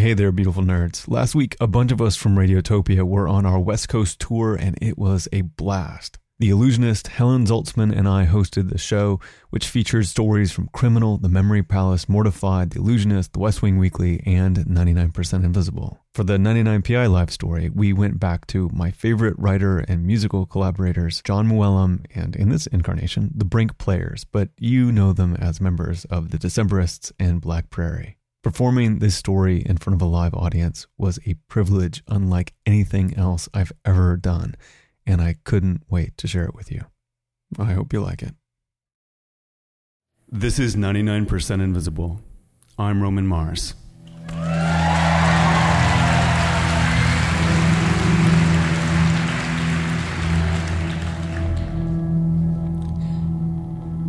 Hey there, beautiful nerds. Last week, a bunch of us from Radiotopia were on our West Coast tour, and it was a blast. The Allusionist Helen Zaltzman and I hosted the show, which features stories from Criminal, The Memory Palace, Mortified, The Allusionist, The West Wing Weekly, and 99% Invisible. For the 99PI live story, we went back to my favorite writer and musical collaborators, Jon Mooallem, and in this incarnation, the Brink Players, but you know them as members of the Decemberists and Black Prairie. Performing this story in front of a live audience was a privilege unlike anything else I've ever done and I couldn't wait to share it with you. I hope you like it. This is 99% Invisible. I'm Roman Mars.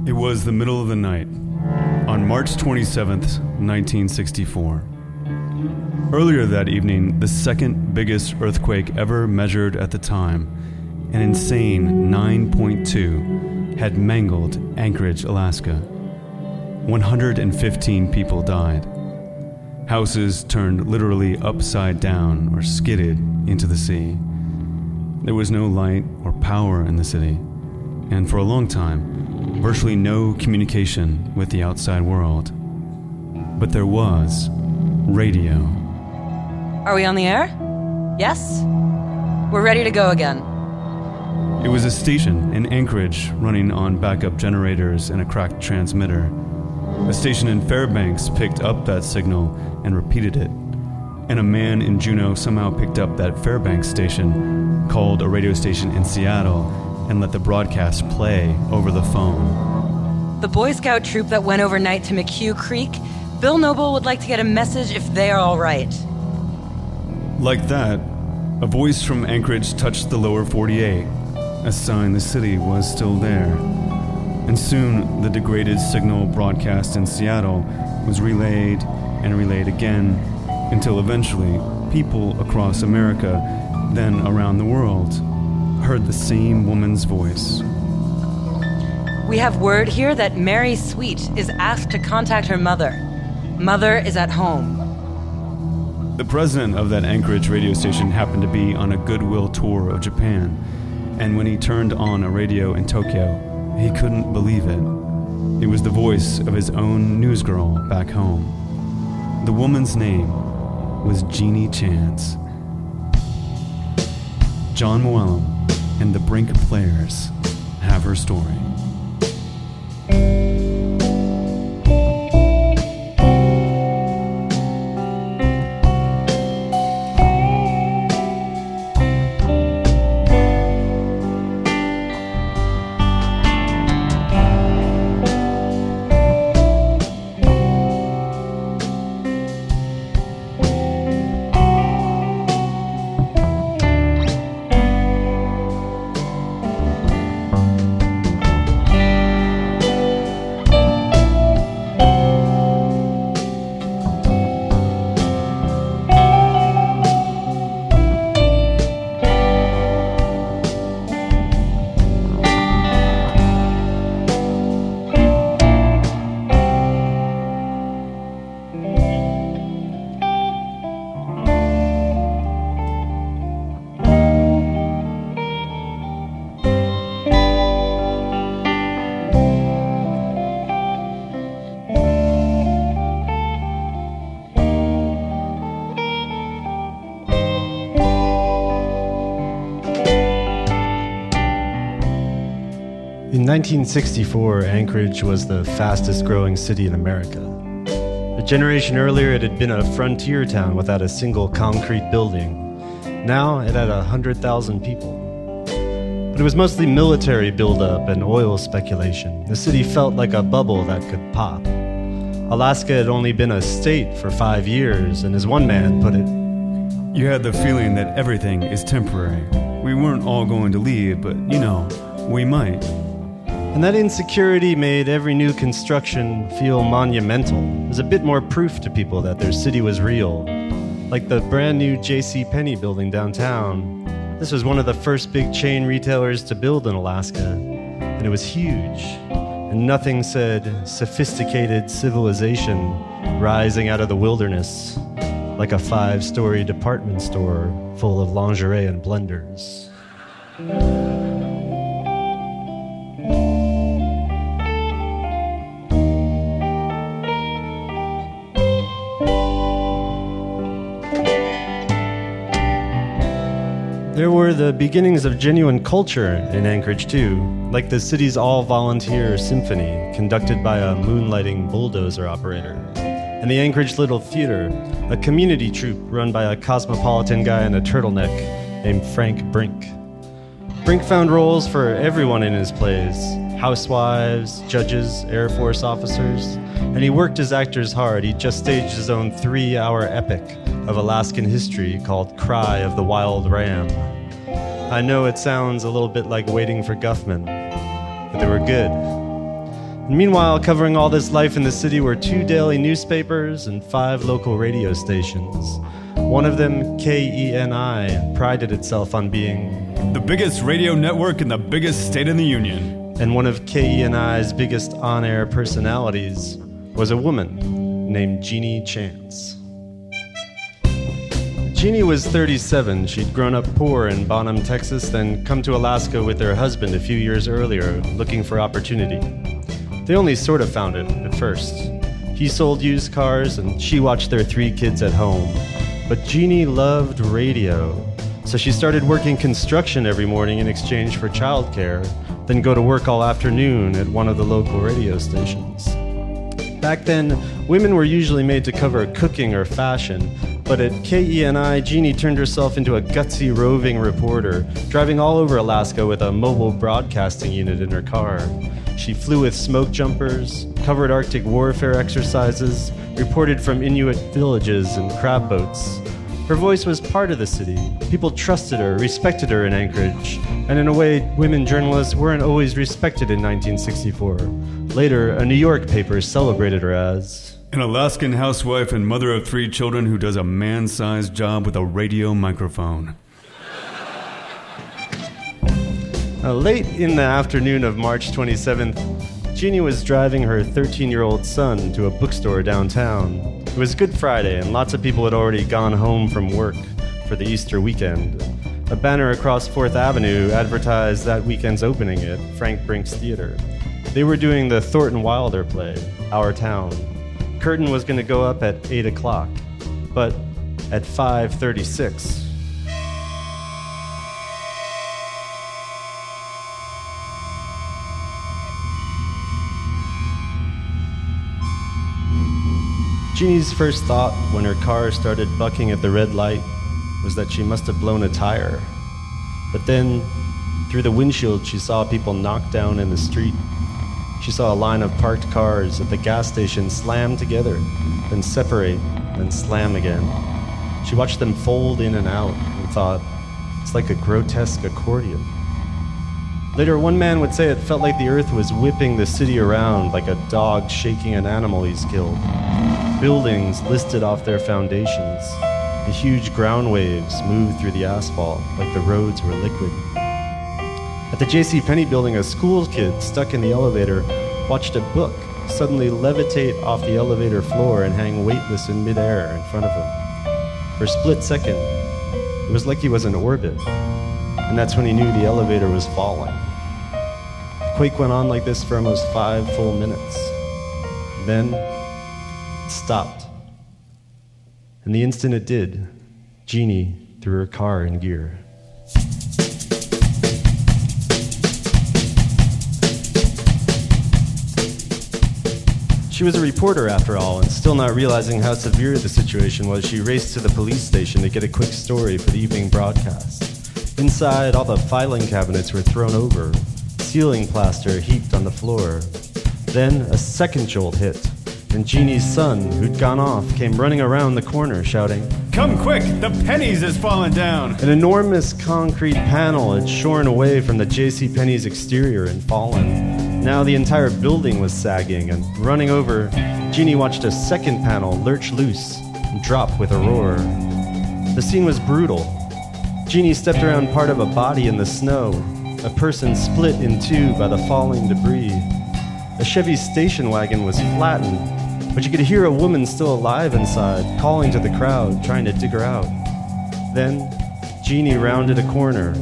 It was the middle of the night on March 27th, 1964. Earlier that evening, the second biggest earthquake ever measured at the time an insane 9.2 had mangled Anchorage, Alaska. 115 people died. Houses turned literally upside down or skidded into the sea. There was no light or power in the city, and for a long time, virtually no communication with the outside world. But there was radio. Are we on the air? Yes? We're ready to go again. It was a station in Anchorage running on backup generators and a cracked transmitter. A station in Fairbanks picked up that signal and repeated it. And a man in Juneau somehow picked up that Fairbanks station, called a radio station in Seattle, and let the broadcast play over the phone. The Boy Scout troop that went overnight to McHugh Creek, Bill Noble would like to get a message if they are all right. Like that, a voice from Anchorage touched the lower 48 a sign the city was still there. And soon the degraded signal broadcast in Seattle was relayed and relayed again until eventually people across America, then around the world, heard the same woman's voice. We have word here that Mary Sweet is asked to contact her mother. Mother is at home. The president of that Anchorage radio station happened to be on a goodwill tour of Japan and when he turned on a radio in Tokyo, he couldn't believe it. It was the voice of his own newsgirl back home. The woman's name was Genie Chance. Jon Mooallem and the Brink Players have her story. 1964, Anchorage was the fastest growing city in America. A generation earlier, it had been a frontier town without a single concrete building. Now it had 100,000 people. But it was mostly military buildup and oil speculation. The city felt like a bubble that could pop. Alaska had only been a state for five years, and as one man put it, You had the feeling that everything is temporary. We weren't all going to leave, but you know, we might. And that insecurity made every new construction feel monumental. It was a bit more proof to people that their city was real. Like the brand new J.C. Penney building downtown. This was one of the first big chain retailers to build in Alaska, and it was huge. And nothing said sophisticated civilization rising out of the wilderness like a five story department store full of lingerie and blenders. The beginnings of genuine culture in Anchorage, too, like the city's all volunteer symphony, conducted by a moonlighting bulldozer operator, and the Anchorage Little Theater, a community troupe run by a cosmopolitan guy in a turtleneck named Frank Brink. Brink found roles for everyone in his plays housewives, judges, Air Force officers, and he worked his actors hard. He just staged his own three hour epic of Alaskan history called Cry of the Wild Ram. I know it sounds a little bit like waiting for Guffman, but they were good. And meanwhile, covering all this life in the city were two daily newspapers and five local radio stations. One of them, KENI, prided itself on being the biggest radio network in the biggest state in the union. And one of KENI's biggest on air personalities was a woman named Genie Chance. Genie was 37. She'd grown up poor in Bonham, Texas, then come to Alaska with her husband a few years earlier, looking for opportunity. They only sort of found it at first. He sold used cars, and she watched their three kids at home. But Genie loved radio, so she started working construction every morning in exchange for childcare, then go to work all afternoon at one of the local radio stations. Back then, women were usually made to cover cooking or fashion, but at KENI, Genie turned herself into a gutsy roving reporter, driving all over Alaska with a mobile broadcasting unit in her car. She flew with smoke jumpers, covered Arctic warfare exercises, reported from Inuit villages and crab boats. Her voice was part of the city. People trusted her, respected her in Anchorage, and in a way, women journalists weren't always respected in 1964. Later, a New York paper celebrated her as an Alaskan housewife and mother of three children who does a man sized job with a radio microphone. Uh, late in the afternoon of March 27th, Genie was driving her 13 year old son to a bookstore downtown. It was Good Friday, and lots of people had already gone home from work for the Easter weekend. A banner across 4th Avenue advertised that weekend's opening at Frank Brink's Theater. They were doing the Thornton Wilder play, Our Town. Curtain was going to go up at 8 o'clock, but at 5.36, Genie's first thought when her car started bucking at the red light was that she must have blown a tire. But then, through the windshield, she saw people knocked down in the street she saw a line of parked cars at the gas station slam together, then separate, then slam again. She watched them fold in and out and thought, it's like a grotesque accordion. Later, one man would say it felt like the earth was whipping the city around like a dog shaking an animal he's killed. Buildings listed off their foundations. The huge ground waves moved through the asphalt like the roads were liquid. The J.C. Penney building, a school kid stuck in the elevator watched a book suddenly levitate off the elevator floor and hang weightless in midair in front of him. For a split second, it was like he was in orbit, and that's when he knew the elevator was falling. The quake went on like this for almost five full minutes. Then it stopped. And the instant it did, Genie threw her car in gear. She was a reporter after all, and still not realizing how severe the situation was, she raced to the police station to get a quick story for the evening broadcast. Inside, all the filing cabinets were thrown over, ceiling plaster heaped on the floor. Then a second jolt hit, and Genie's son, who'd gone off, came running around the corner shouting, Come quick, the pennies is falling down! An enormous concrete panel had shorn away from the J.C. Penney's exterior and fallen. Now the entire building was sagging, and running over, Genie watched a second panel lurch loose and drop with a roar. The scene was brutal. Genie stepped around part of a body in the snow, a person split in two by the falling debris. A Chevy station wagon was flattened, But you could hear a woman still alive inside, calling to the crowd, trying to dig her out. Then, Genie rounded a corner,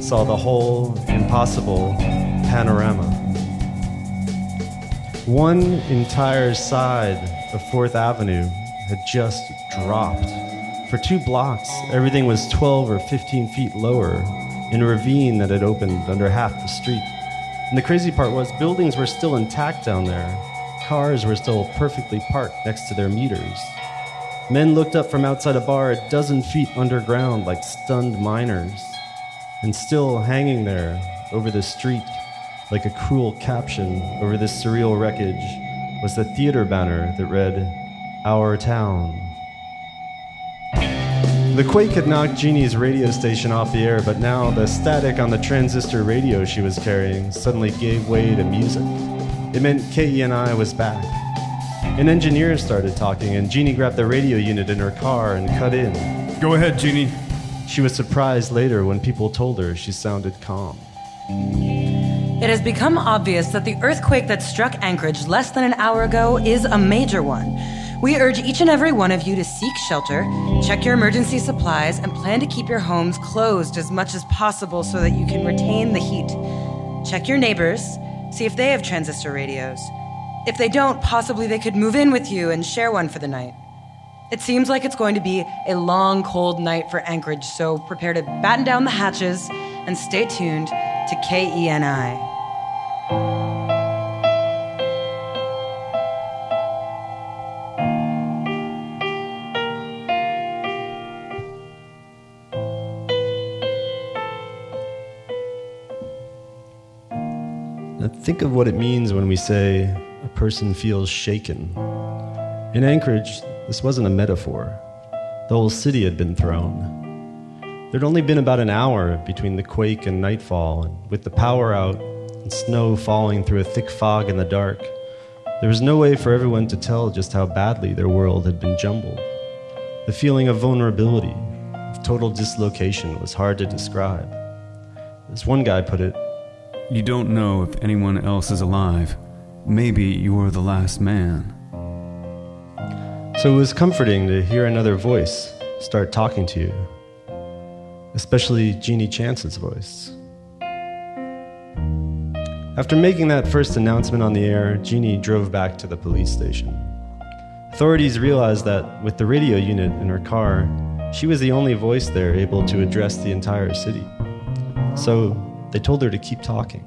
saw the whole impossible panorama. One entire side of Fourth Avenue had just dropped. For two blocks, everything was 12 or 15 feet lower in a ravine that had opened under half the street. And the crazy part was, buildings were still intact down there. Cars were still perfectly parked next to their meters. Men looked up from outside a bar a dozen feet underground like stunned miners. And still hanging there over the street, like a cruel caption over this surreal wreckage, was the theater banner that read, Our Town. The quake had knocked Genie's radio station off the air, but now the static on the transistor radio she was carrying suddenly gave way to music. It meant KENI was back. An engineer started talking, and Genie grabbed the radio unit in her car and cut in. Go ahead, Genie. She was surprised later when people told her she sounded calm. It has become obvious that the earthquake that struck Anchorage less than an hour ago is a major one. We urge each and every one of you to seek shelter, check your emergency supplies, and plan to keep your homes closed as much as possible so that you can retain the heat. Check your neighbors, see if they have transistor radios. If they don't, possibly they could move in with you and share one for the night. It seems like it's going to be a long, cold night for Anchorage, so prepare to batten down the hatches and stay tuned to KENI. Think of what it means when we say a person feels shaken. In Anchorage, this wasn't a metaphor. The whole city had been thrown. There'd only been about an hour between the quake and nightfall, and with the power out and snow falling through a thick fog in the dark, there was no way for everyone to tell just how badly their world had been jumbled. The feeling of vulnerability, of total dislocation, was hard to describe. As one guy put it, You don't know if anyone else is alive. Maybe you're the last man. So it was comforting to hear another voice start talking to you, especially Genie Chance's voice. After making that first announcement on the air, Genie drove back to the police station. Authorities realized that with the radio unit in her car, she was the only voice there able to address the entire city. So they told her to keep talking.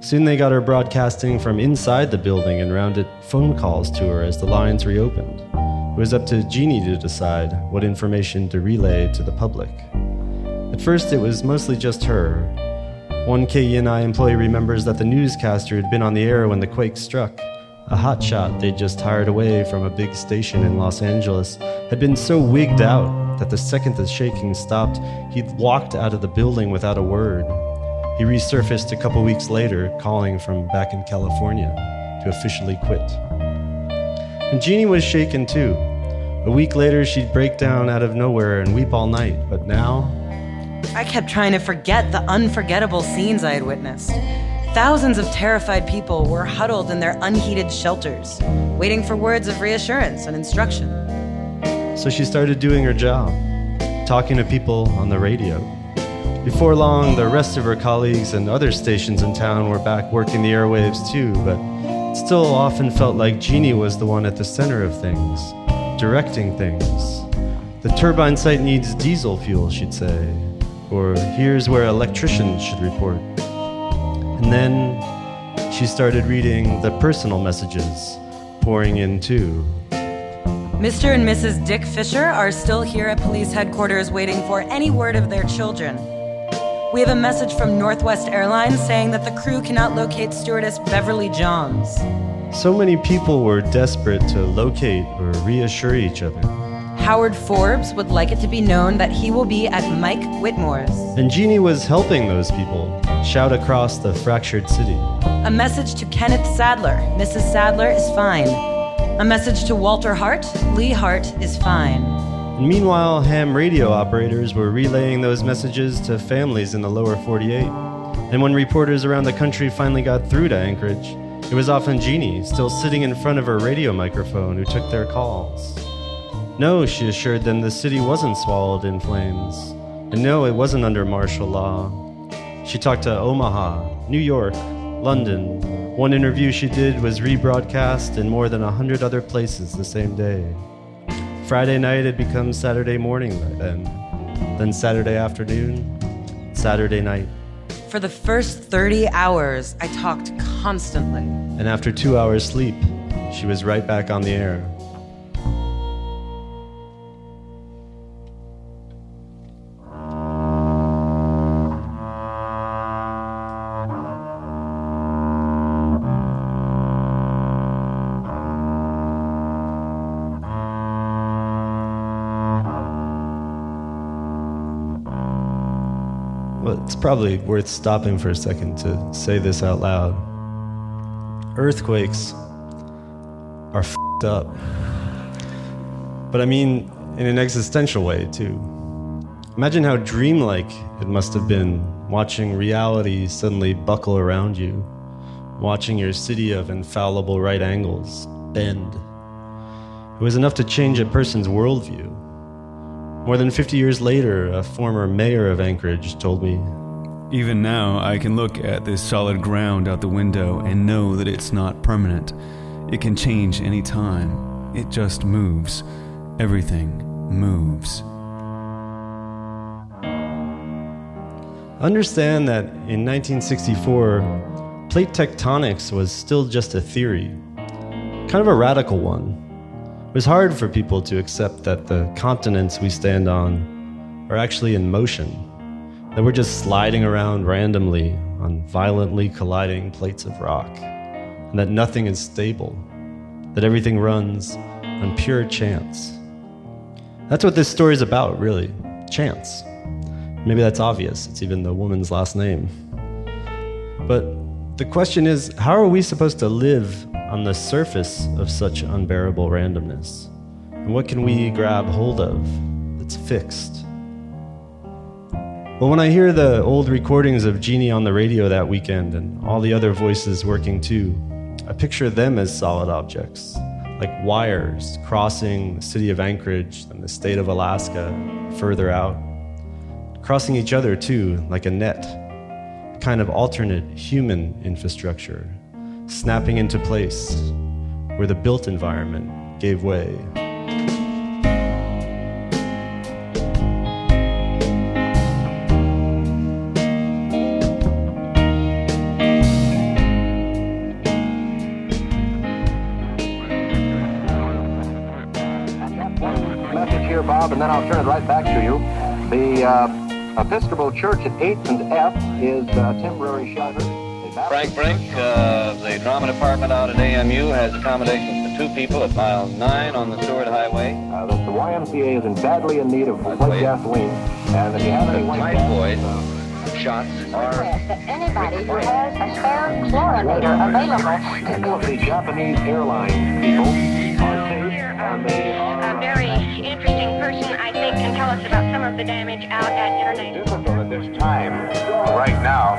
Soon they got her broadcasting from inside the building and rounded phone calls to her as the lines reopened. It was up to Genie to decide what information to relay to the public. At first, it was mostly just her. One KENI employee remembers that the newscaster had been on the air when the quake struck. A hotshot they'd just hired away from a big station in Los Angeles had been so wigged out that the second the shaking stopped, he'd walked out of the building without a word. He resurfaced a couple weeks later, calling from back in California to officially quit. And Genie was shaken too. A week later, she'd break down out of nowhere and weep all night, but now, I kept trying to forget the unforgettable scenes I had witnessed. Thousands of terrified people were huddled in their unheated shelters, waiting for words of reassurance and instruction. so she started doing her job, talking to people on the radio. Before long, the rest of her colleagues and other stations in town were back working the airwaves too, but it still often felt like Genie was the one at the center of things, directing things. The turbine site needs diesel fuel, she'd say, or here's where electricians should report. And then she started reading the personal messages pouring in too. Mr. and Mrs. Dick Fisher are still here at police headquarters waiting for any word of their children. We have a message from Northwest Airlines saying that the crew cannot locate stewardess Beverly Johns. So many people were desperate to locate or reassure each other. Howard Forbes would like it to be known that he will be at Mike Whitmore's. And Genie was helping those people shout across the fractured city. A message to Kenneth Sadler Mrs. Sadler is fine. A message to Walter Hart Lee Hart is fine. Meanwhile, ham radio operators were relaying those messages to families in the lower 48. And when reporters around the country finally got through to Anchorage, It was often Genie, still sitting in front of her radio microphone, who took their calls. No, she assured them the city wasn't swallowed in flames. And no, it wasn't under martial law. She talked to Omaha, New York, London. One interview she did was rebroadcast in more than a hundred other places the same day. Friday night had become Saturday morning by then, then Saturday afternoon, Saturday night. For the first 30 hours, I talked constantly. And after two hours sleep, she was right back on the air. It's probably worth stopping for a second to say this out loud. Earthquakes are fed up. But I mean, in an existential way, too. Imagine how dreamlike it must have been watching reality suddenly buckle around you, watching your city of infallible right angles bend. It was enough to change a person's worldview. More than 50 years later, a former mayor of Anchorage told me Even now, I can look at this solid ground out the window and know that it's not permanent. It can change any time. It just moves. Everything moves. Understand that in 1964, plate tectonics was still just a theory, kind of a radical one. It was hard for people to accept that the continents we stand on are actually in motion, that we're just sliding around randomly on violently colliding plates of rock, and that nothing is stable, that everything runs on pure chance. That's what this story is about, really chance. Maybe that's obvious, it's even the woman's last name. But the question is how are we supposed to live on the surface of such unbearable randomness? And what can we grab hold of that's fixed? Well, when I hear the old recordings of Genie on the radio that weekend and all the other voices working too, I picture them as solid objects, like wires crossing the city of Anchorage and the state of Alaska further out, crossing each other too, like a net, a kind of alternate human infrastructure, snapping into place where the built environment gave way. Bob, and then I'll turn it right back to you. The uh, Episcopal Church at 8th and F is uh, temporary shelter. The Baptist Frank Brink, uh, the drama department out at AMU has accommodations for two people at mile 9 on the Seward Highway. Uh, the, the YMCA is in badly in need of light gasoline, and if you have any white Typhoid gas, shots are anybody who has a spare chlorinator available uh, the Japanese airline people are safe, and they are a very interesting person, I think, can tell us about some of the damage out at International. Difficult at this time, right now,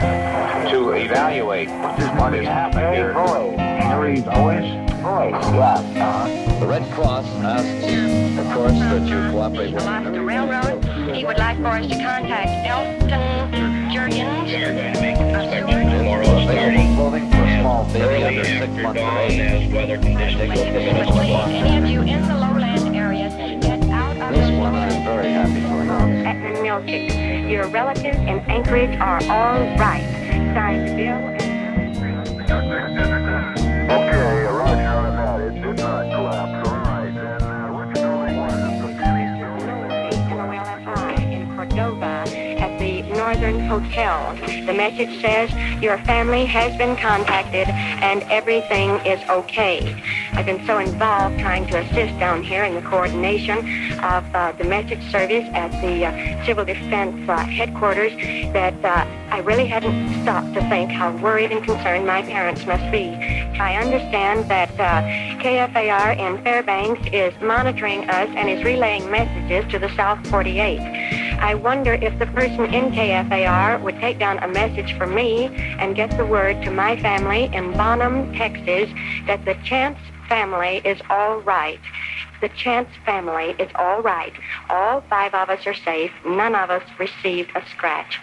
to evaluate what is happening here. Harry's voice. Voice. Uh-huh. The Red Cross asks, of course, that you cooperate with Lost the railroad. He would like for us to contact Elton Jurgens of Seward. available clothing for a small baby under six months of age. And they will give it a Please, one. any of you in the lowland Your relatives in Anchorage are all right. Signed, Bill Hotel. The message says your family has been contacted and everything is okay. I've been so involved trying to assist down here in the coordination of uh, the message service at the uh, Civil Defense uh, headquarters that uh, I really hadn't stopped to think how worried and concerned my parents must be. I understand that uh, KFAR in Fairbanks is monitoring us and is relaying messages to the South 48. I wonder if the person in KFAR would take down a message for me and get the word to my family in Bonham, Texas, that the Chance family is all right. The Chance family is all right. All five of us are safe. None of us received a scratch.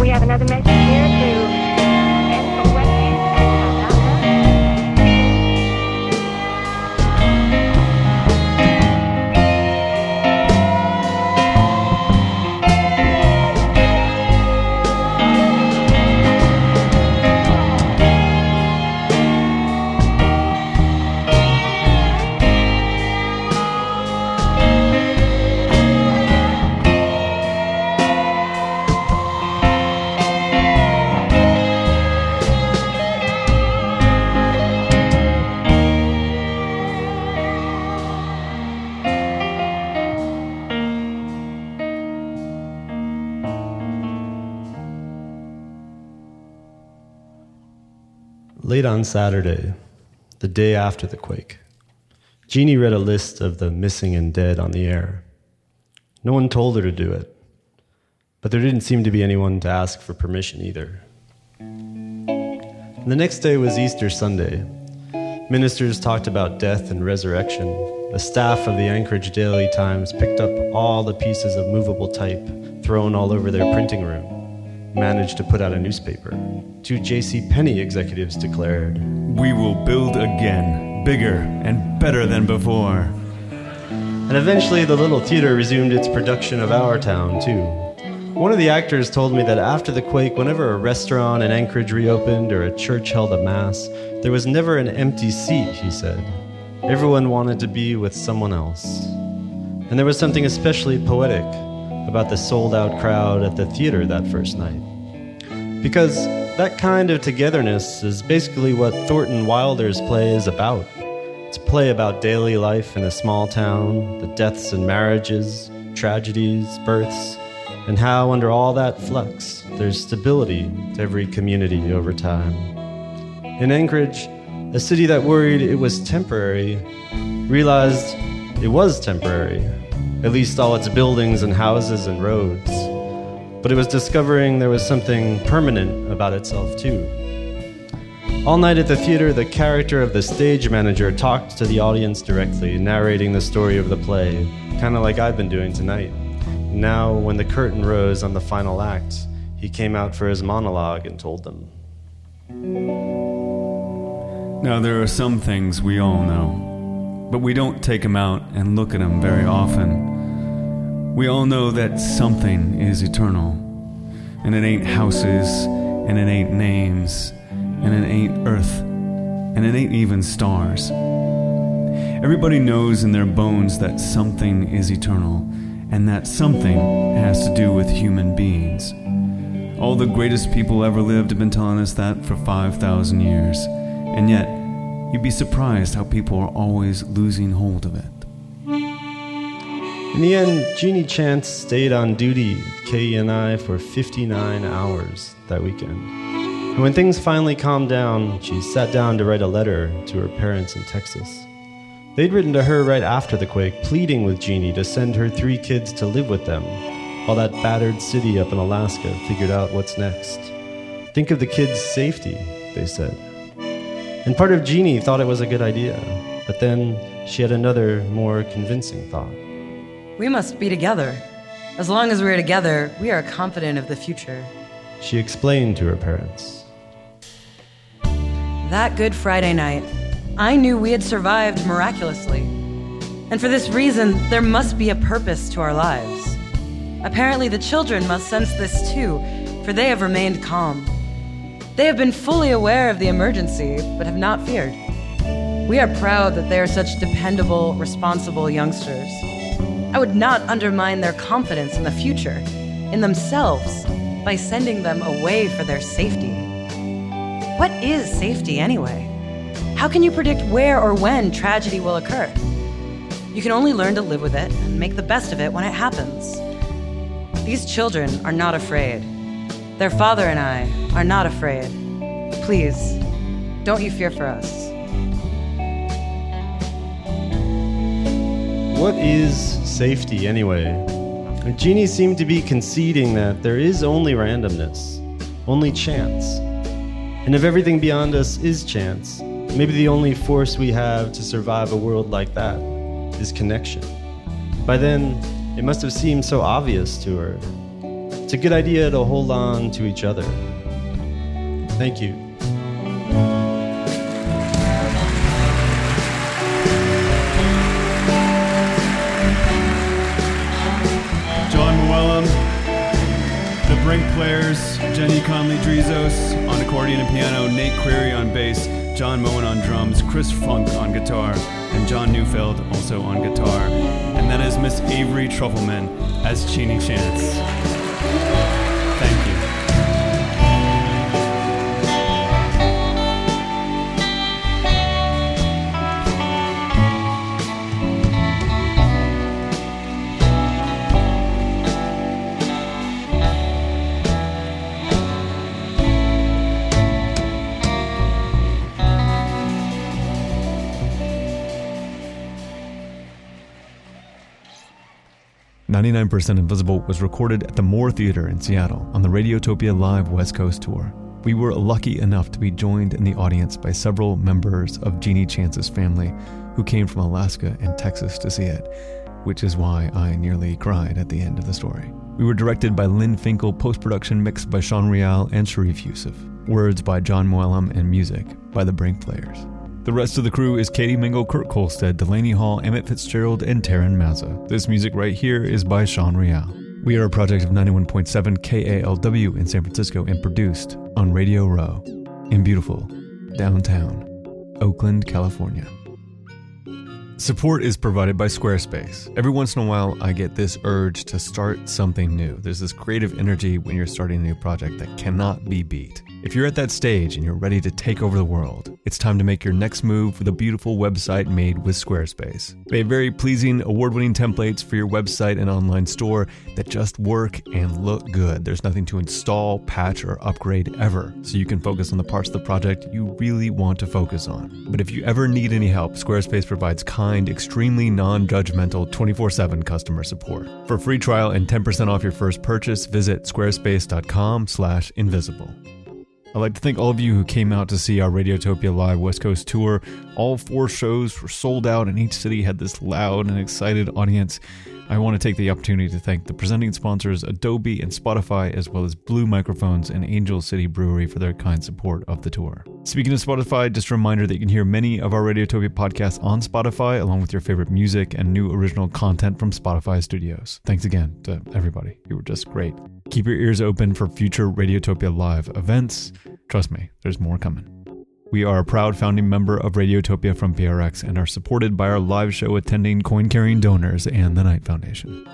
We have another message Late on Saturday, the day after the quake, Genie read a list of the missing and dead on the air. No one told her to do it, but there didn't seem to be anyone to ask for permission either. And the next day was Easter Sunday. Ministers talked about death and resurrection. The staff of the Anchorage Daily Times picked up all the pieces of movable type thrown all over their printing room managed to put out a newspaper. Two J.C. Penney executives declared, "We will build again, bigger and better than before." And eventually, the little theater resumed its production of Our Town too. One of the actors told me that after the quake, whenever a restaurant in Anchorage reopened or a church held a mass, there was never an empty seat. He said, everyone wanted to be with someone else, and there was something especially poetic about the sold out crowd at the theater that first night. Because that kind of togetherness is basically what Thornton Wilder's play is about. It's a play about daily life in a small town, the deaths and marriages, tragedies, births, and how, under all that flux, there's stability to every community over time. In Anchorage, a city that worried it was temporary realized it was temporary at least all its buildings and houses and roads. But it was discovering there was something permanent about itself, too. All night at the theater, the character of the stage manager talked to the audience directly, narrating the story of the play, kind of like I've been doing tonight. Now, when the curtain rose on the final act, he came out for his monologue and told them. Now, there are some things we all know, but we don't take them out and look at them very often. We all know that something is eternal, and it ain't houses, and it ain't names, and it ain't earth, and it ain't even stars. Everybody knows in their bones that something is eternal, and that something has to do with human beings. All the greatest people ever lived have been telling us that for 5,000 years, and yet you'd be surprised how people are always losing hold of it. In the end, Genie Chance stayed on duty at KENI for 59 hours that weekend. And when things finally calmed down, she sat down to write a letter to her parents in Texas. They'd written to her right after the quake, pleading with Genie to send her three kids to live with them, while that battered city up in Alaska figured out what's next. Think of the kids' safety, they said. And part of Genie thought it was a good idea, but then she had another, more convincing thought. We must be together. As long as we're together, we are confident of the future. She explained to her parents. That Good Friday night, I knew we had survived miraculously. And for this reason, there must be a purpose to our lives. Apparently, the children must sense this too, for they have remained calm. They have been fully aware of the emergency, but have not feared. We are proud that they are such dependable, responsible youngsters. I would not undermine their confidence in the future, in themselves, by sending them away for their safety. What is safety anyway? How can you predict where or when tragedy will occur? You can only learn to live with it and make the best of it when it happens. These children are not afraid. Their father and I are not afraid. Please, don't you fear for us. What is safety anyway? Genie seemed to be conceding that there is only randomness, only chance. And if everything beyond us is chance, maybe the only force we have to survive a world like that is connection. By then, it must have seemed so obvious to her. It's a good idea to hold on to each other. Thank you. Brink Players, Jenny Conley Drizos on accordion and piano, Nate Query on bass, John Moen on drums, Chris Funk on guitar, and John Neufeld also on guitar. And that is Miss Avery Trufelman as Genie Chance. Ninety-nine percent Invisible was recorded at the Moore Theater in Seattle on the Radiotopia Live West Coast tour. We were lucky enough to be joined in the audience by several members of Genie Chance's family who came from Alaska and Texas to see it, which is why I nearly cried at the end of the story. We were directed by Lynn Finkel, post-production mixed by Sean Real and Sharif Youssef, words by Jon Mooallem, and music by the Brink Players. The rest of the crew is Katie Mingle, Kurt Kohlstedt, Delaney Hall, Emmett Fitzgerald, and Taryn Mazza. This music right here is by Sean Real. We are a project of 91.7 KALW in San Francisco and produced on Radio Row in beautiful downtown Oakland, California. Support is provided by Squarespace. Every once in a while, I get this urge to start something new. There's this creative energy when you're starting a new project that cannot be beat. If you're at that stage and you're ready to take over the world, it's time to make your next move with a beautiful website made with Squarespace. They have very pleasing, award winning templates for your website and online store that just work and look good. There's nothing to install, patch, or upgrade ever, so you can focus on the parts of the project you really want to focus on. But if you ever need any help, Squarespace provides kind, extremely non judgmental 24 7 customer support. For free trial and 10% off your first purchase, visit squarespace.com/slash invisible. I'd like to thank all of you who came out to see our Radiotopia Live West Coast tour. All four shows were sold out, and each city had this loud and excited audience. I want to take the opportunity to thank the presenting sponsors Adobe and Spotify, as well as Blue Microphones and Angel City Brewery for their kind support of the tour. Speaking of Spotify, just a reminder that you can hear many of our Radiotopia podcasts on Spotify, along with your favorite music and new original content from Spotify Studios. Thanks again to everybody. You were just great. Keep your ears open for future Radiotopia Live events. Trust me, there's more coming. We are a proud founding member of Radiotopia from PRX and are supported by our live show attending coin carrying donors and the Knight Foundation.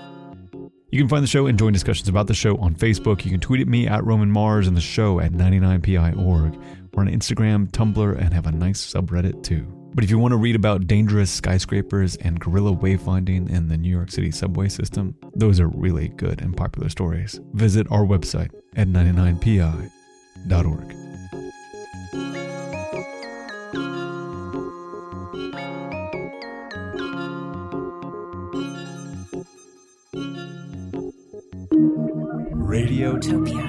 You can find the show and join discussions about the show on Facebook. You can tweet at me at Roman Mars and the show at 99pi.org. We're on Instagram, Tumblr, and have a nice subreddit too. But if you want to read about dangerous skyscrapers and guerrilla wayfinding in the New York City subway system, those are really good and popular stories. Visit our website at 99pi.org. Radiotopia.